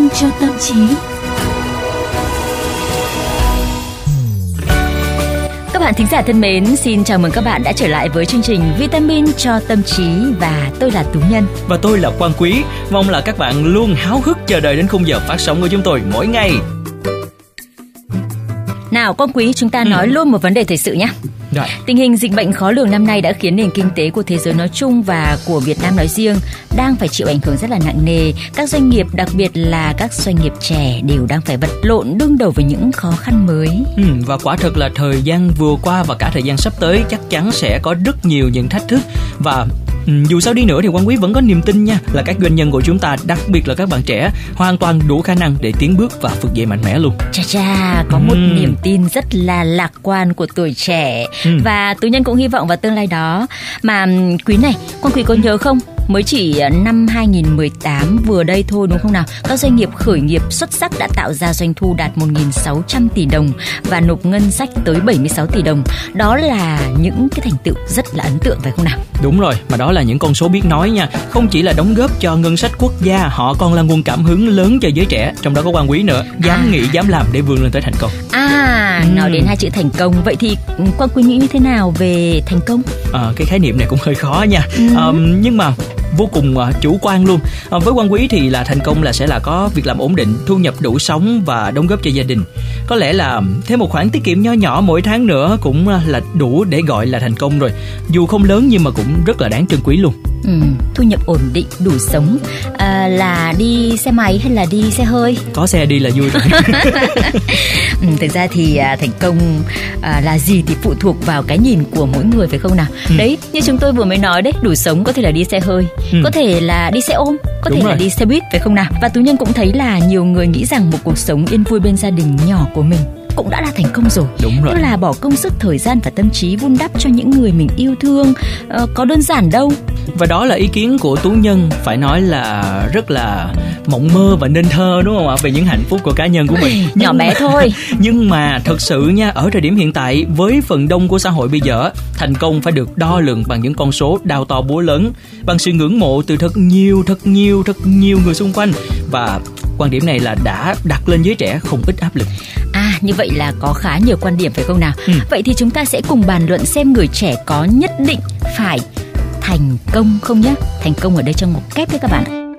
vitamin cho tâm trí. Các bạn thính giả thân mến, xin chào mừng các bạn đã trở lại với chương trình Vitamin cho tâm trí và tôi là Tú Nhân. Và tôi là Quang Quý. Mong là các bạn luôn háo hức chờ đợi đến khung giờ phát sóng của chúng tôi mỗi ngày. Nào, Quang Quý, chúng ta nói ừ. luôn một vấn đề thời sự nhé. Rồi. Tình hình dịch bệnh khó lường năm nay đã khiến nền kinh tế của thế giới nói chung và của Việt Nam nói riêng đang phải chịu ảnh hưởng rất là nặng nề. Các doanh nghiệp, đặc biệt là các doanh nghiệp trẻ đều đang phải vật lộn đương đầu với những khó khăn mới. Ừ, và quả thực là thời gian vừa qua và cả thời gian sắp tới chắc chắn sẽ có rất nhiều những thách thức và Ừ, dù sao đi nữa thì quan quý vẫn có niềm tin nha là các doanh nhân của chúng ta đặc biệt là các bạn trẻ hoàn toàn đủ khả năng để tiến bước và vực dậy mạnh mẽ luôn cha cha có ừ. một niềm tin rất là lạc quan của tuổi trẻ ừ. và tú nhân cũng hy vọng vào tương lai đó mà quý này quan quý có nhớ không mới chỉ à, năm 2018 vừa đây thôi đúng không nào? Các doanh nghiệp khởi nghiệp xuất sắc đã tạo ra doanh thu đạt 1.600 tỷ đồng và nộp ngân sách tới 76 tỷ đồng. Đó là những cái thành tựu rất là ấn tượng phải không nào? Đúng rồi, mà đó là những con số biết nói nha. Không chỉ là đóng góp cho ngân sách quốc gia, họ còn là nguồn cảm hứng lớn cho giới trẻ, trong đó có quan quý nữa, dám à. nghĩ, dám làm để vươn lên tới thành công. À, ừ. nói đến hai chữ thành công, vậy thì quan quý nghĩ như thế nào về thành công? À, cái khái niệm này cũng hơi khó nha. Ừ. À, nhưng mà vô cùng ờ, chủ quan luôn. Ờ, với quan quý thì là thành công là sẽ là có việc làm ổn định, thu nhập đủ sống và đóng góp cho gia đình. Có lẽ là thêm một khoản tiết kiệm nho nhỏ mỗi tháng nữa cũng ờ, là đủ để gọi là thành công rồi. Dù không lớn nhưng mà cũng rất là đáng trân quý luôn ừ, thu nhập ổn định đủ sống à, là đi xe máy hay là đi xe hơi có xe đi là vui rồi ừ, thực ra thì à, thành công à, là gì thì phụ thuộc vào cái nhìn của mỗi người phải không nào ừ. đấy như chúng tôi vừa mới nói đấy đủ sống có thể là đi xe hơi ừ. có thể là đi xe ôm có Đúng thể rồi. là đi xe buýt phải không nào và tú nhân cũng thấy là nhiều người nghĩ rằng một cuộc sống yên vui bên gia đình nhỏ của mình cũng đã là thành công rồi. Đúng rồi. Tức là bỏ công sức thời gian và tâm trí vun đắp cho những người mình yêu thương. Uh, có đơn giản đâu. Và đó là ý kiến của tú nhân phải nói là rất là mộng mơ và nên thơ đúng không ạ? Về những hạnh phúc của cá nhân của mình. Nhưng nhỏ bé thôi. Nhưng mà thật sự nha ở thời điểm hiện tại với phần đông của xã hội bây giờ thành công phải được đo lường bằng những con số đào to búa lớn bằng sự ngưỡng mộ từ thật nhiều thật nhiều thật nhiều người xung quanh. Và quan điểm này là đã đặt lên giới trẻ không ít áp lực như vậy là có khá nhiều quan điểm phải không nào? Ừ. Vậy thì chúng ta sẽ cùng bàn luận xem người trẻ có nhất định phải thành công không nhé? Thành công ở đây trong một kép đấy các bạn.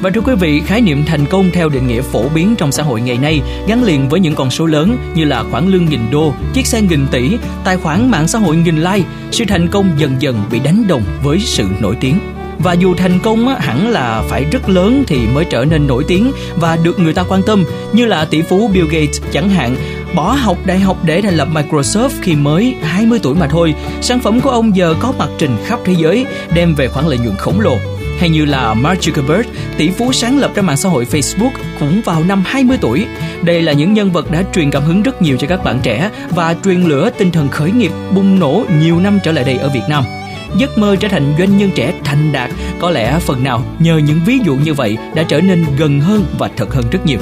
Và thưa quý vị, khái niệm thành công theo định nghĩa phổ biến trong xã hội ngày nay gắn liền với những con số lớn như là khoản lương nghìn đô, chiếc xe nghìn tỷ, tài khoản mạng xã hội nghìn like. Sự thành công dần dần bị đánh đồng với sự nổi tiếng và dù thành công á, hẳn là phải rất lớn thì mới trở nên nổi tiếng và được người ta quan tâm như là tỷ phú Bill Gates chẳng hạn bỏ học đại học để thành lập Microsoft khi mới 20 tuổi mà thôi. Sản phẩm của ông giờ có mặt trình khắp thế giới, đem về khoản lợi nhuận khổng lồ hay như là Mark Zuckerberg, tỷ phú sáng lập ra mạng xã hội Facebook cũng vào năm 20 tuổi. Đây là những nhân vật đã truyền cảm hứng rất nhiều cho các bạn trẻ và truyền lửa tinh thần khởi nghiệp bùng nổ nhiều năm trở lại đây ở Việt Nam giấc mơ trở thành doanh nhân trẻ thành đạt có lẽ phần nào nhờ những ví dụ như vậy đã trở nên gần hơn và thật hơn rất nhiều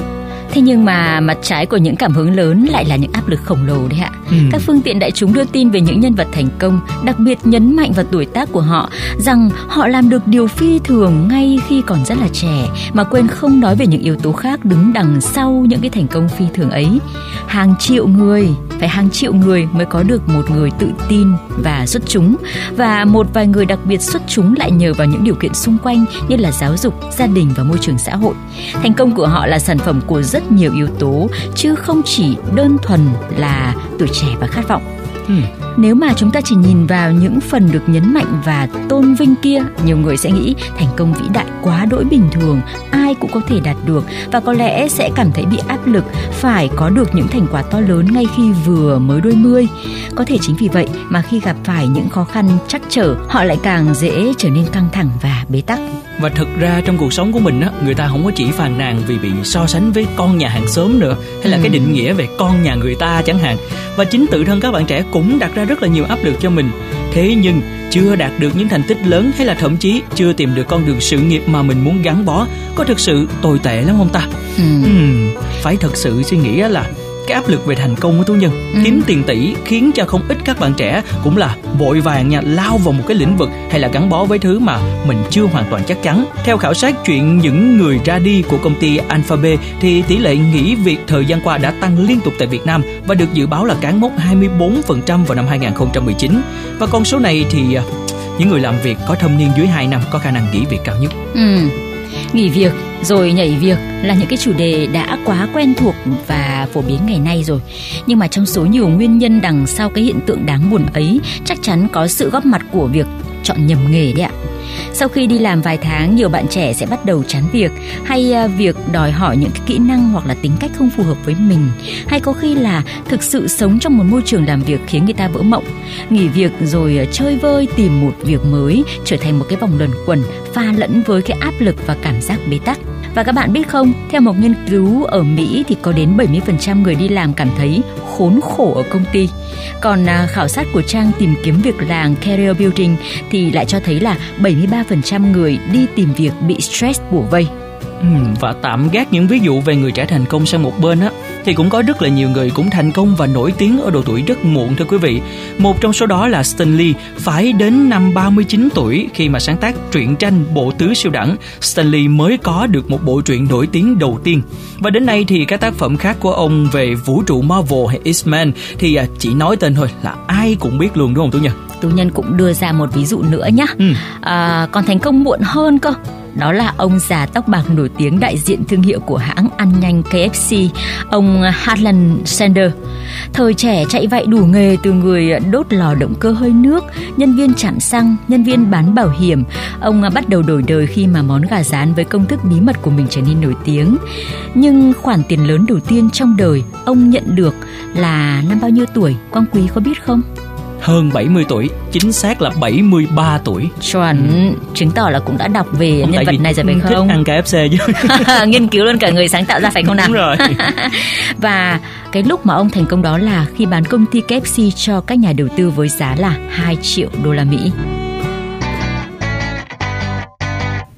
Thế nhưng mà mặt trái của những cảm hứng lớn lại là những áp lực khổng lồ đấy ạ. Ừ. Các phương tiện đại chúng đưa tin về những nhân vật thành công, đặc biệt nhấn mạnh vào tuổi tác của họ rằng họ làm được điều phi thường ngay khi còn rất là trẻ mà quên không nói về những yếu tố khác đứng đằng sau những cái thành công phi thường ấy. Hàng triệu người, phải hàng triệu người mới có được một người tự tin và xuất chúng và một vài người đặc biệt xuất chúng lại nhờ vào những điều kiện xung quanh như là giáo dục, gia đình và môi trường xã hội. Thành công của họ là sản phẩm của rất nhiều yếu tố chứ không chỉ đơn thuần là tuổi trẻ và khát vọng. Hmm. Nếu mà chúng ta chỉ nhìn vào những phần được nhấn mạnh và tôn vinh kia, nhiều người sẽ nghĩ thành công vĩ đại quá đỗi bình thường, ai cũng có thể đạt được và có lẽ sẽ cảm thấy bị áp lực phải có được những thành quả to lớn ngay khi vừa mới đôi mươi. Có thể chính vì vậy mà khi gặp phải những khó khăn chắc trở, họ lại càng dễ trở nên căng thẳng và bế tắc và thực ra trong cuộc sống của mình á người ta không có chỉ phàn nàn vì bị so sánh với con nhà hàng xóm nữa hay là ừ. cái định nghĩa về con nhà người ta chẳng hạn và chính tự thân các bạn trẻ cũng đặt ra rất là nhiều áp lực cho mình thế nhưng chưa đạt được những thành tích lớn hay là thậm chí chưa tìm được con đường sự nghiệp mà mình muốn gắn bó có thực sự tồi tệ lắm không ta ừ. Ừ, phải thật sự suy nghĩ là cái áp lực về thành công của tú nhân ừ. kiếm tiền tỷ khiến cho không ít các bạn trẻ cũng là vội vàng nha lao vào một cái lĩnh vực hay là gắn bó với thứ mà mình chưa hoàn toàn chắc chắn theo khảo sát chuyện những người ra đi của công ty Alphabet thì tỷ lệ nghỉ việc thời gian qua đã tăng liên tục tại Việt Nam và được dự báo là cán mốc 24% vào năm 2019 và con số này thì à, những người làm việc có thâm niên dưới 2 năm có khả năng nghỉ việc cao nhất. Ừ. Nghỉ việc rồi nhảy việc là những cái chủ đề đã quá quen thuộc và phổ biến ngày nay rồi. Nhưng mà trong số nhiều nguyên nhân đằng sau cái hiện tượng đáng buồn ấy, chắc chắn có sự góp mặt của việc chọn nhầm nghề đấy ạ. Sau khi đi làm vài tháng, nhiều bạn trẻ sẽ bắt đầu chán việc hay à, việc đòi hỏi những cái kỹ năng hoặc là tính cách không phù hợp với mình, hay có khi là thực sự sống trong một môi trường làm việc khiến người ta vỡ mộng, nghỉ việc rồi à, chơi vơi tìm một việc mới, trở thành một cái vòng luẩn quẩn pha lẫn với cái áp lực và cảm giác bế tắc. Và các bạn biết không, theo một nghiên cứu ở Mỹ thì có đến 70% người đi làm cảm thấy khốn khổ ở công ty. Còn à, khảo sát của trang tìm kiếm việc làm Career Building thì lại cho thấy là 73% người đi tìm việc bị stress bủa vây. Và tạm gác những ví dụ về người trẻ thành công sang một bên á thì cũng có rất là nhiều người cũng thành công và nổi tiếng ở độ tuổi rất muộn thưa quý vị. Một trong số đó là Stan Lee, phải đến năm 39 tuổi khi mà sáng tác truyện tranh Bộ tứ siêu đẳng, Stan Lee mới có được một bộ truyện nổi tiếng đầu tiên. Và đến nay thì các tác phẩm khác của ông về vũ trụ Marvel hay X-Men thì à, chỉ nói tên thôi là ai cũng biết luôn đúng không Tú Nhân? Tú Nhân cũng đưa ra một ví dụ nữa nhé. Ừ. À, còn thành công muộn hơn cơ đó là ông già tóc bạc nổi tiếng đại diện thương hiệu của hãng ăn nhanh KFC, ông Harlan Sanders. Thời trẻ chạy vậy đủ nghề từ người đốt lò động cơ hơi nước, nhân viên chạm xăng, nhân viên bán bảo hiểm. Ông bắt đầu đổi đời khi mà món gà rán với công thức bí mật của mình trở nên nổi tiếng. Nhưng khoản tiền lớn đầu tiên trong đời ông nhận được là năm bao nhiêu tuổi? Quang Quý có biết không? Hơn 70 tuổi, chính xác là 73 tuổi. Chuẩn, ừ. chứng tỏ là cũng đã đọc về không, nhân vật này rồi phải không? Thích ăn KFC chứ. Nghiên cứu luôn cả người sáng tạo ra phải không nào? Đúng rồi. Và cái lúc mà ông thành công đó là khi bán công ty KFC cho các nhà đầu tư với giá là 2 triệu đô la Mỹ.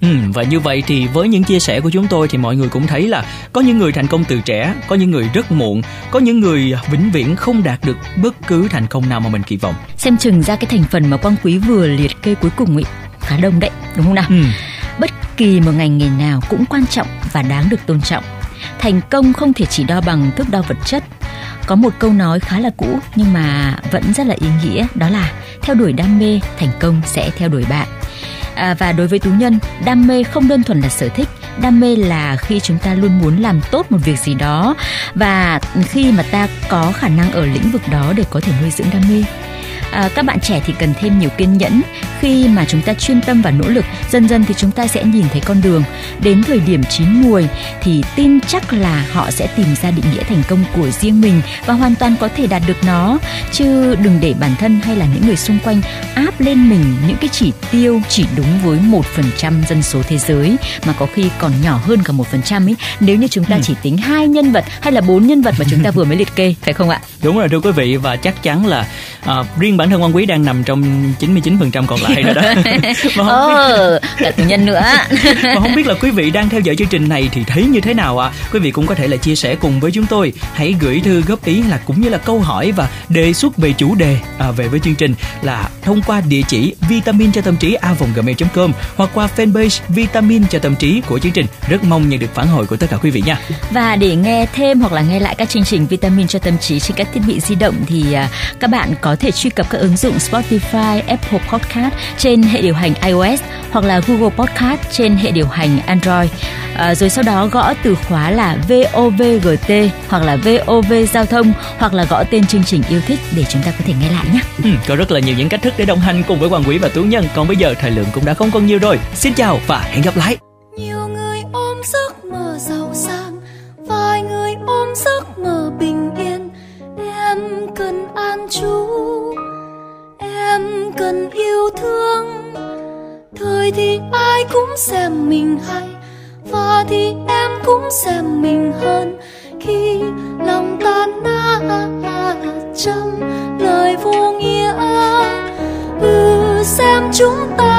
Ừ, và như vậy thì với những chia sẻ của chúng tôi thì mọi người cũng thấy là có những người thành công từ trẻ, có những người rất muộn, có những người vĩnh viễn không đạt được bất cứ thành công nào mà mình kỳ vọng. Xem chừng ra cái thành phần mà Quang Quý vừa liệt kê cuối cùng ấy khá đông đấy, đúng không nào? Ừ. Bất kỳ một ngành nghề nào cũng quan trọng và đáng được tôn trọng. Thành công không thể chỉ đo bằng thước đo vật chất. Có một câu nói khá là cũ nhưng mà vẫn rất là ý nghĩa đó là theo đuổi đam mê, thành công sẽ theo đuổi bạn À, và đối với tú nhân, đam mê không đơn thuần là sở thích, đam mê là khi chúng ta luôn muốn làm tốt một việc gì đó. Và khi mà ta có khả năng ở lĩnh vực đó để có thể nuôi dưỡng đam mê à, các bạn trẻ thì cần thêm nhiều kiên nhẫn. Khi mà chúng ta chuyên tâm và nỗ lực dần dần thì chúng ta sẽ nhìn thấy con đường. Đến thời điểm chín muồi thì tin chắc là họ sẽ tìm ra định nghĩa thành công của riêng mình và hoàn toàn có thể đạt được nó. Chứ đừng để bản thân hay là những người xung quanh áp lên mình những cái chỉ tiêu chỉ đúng với một phần trăm dân số thế giới mà có khi còn nhỏ hơn cả một phần trăm ấy nếu như chúng ta ừ. chỉ tính hai nhân vật hay là bốn nhân vật mà chúng ta vừa mới liệt kê phải không ạ? Đúng rồi thưa quý vị và chắc chắn là à, riêng bản thân quan quý đang nằm trong 99% còn lại rồi đó. Mà không ừ, biết... nhân nữa. Mà không biết là quý vị đang theo dõi chương trình này thì thấy như thế nào ạ? À? quý vị cũng có thể là chia sẻ cùng với chúng tôi. Hãy gửi thư góp ý là cũng như là câu hỏi và đề xuất về chủ đề à, về với chương trình là thông qua địa chỉ vitamin cho tâm trí a gmail.com hoặc qua fanpage vitamin cho tâm trí của chương trình. Rất mong nhận được phản hồi của tất cả quý vị nha. Và để nghe thêm hoặc là nghe lại các chương trình vitamin cho tâm trí trên các thiết bị di động thì à, các bạn có thể truy cập các ứng dụng Spotify, Apple Podcast trên hệ điều hành iOS hoặc là Google Podcast trên hệ điều hành Android. À, rồi sau đó gõ từ khóa là VOVGT hoặc là VOV giao thông hoặc là gõ tên chương trình yêu thích để chúng ta có thể nghe lại nhé. Ừ, có rất là nhiều những cách thức để đồng hành cùng với Hoàng Quý và Tú Nhân. Còn bây giờ thời lượng cũng đã không còn nhiều rồi. Xin chào và hẹn gặp lại. Ai cũng xem mình hay, và thì em cũng xem mình hơn. Khi lòng tan nát trong lời vô nghĩa ừ xem chúng ta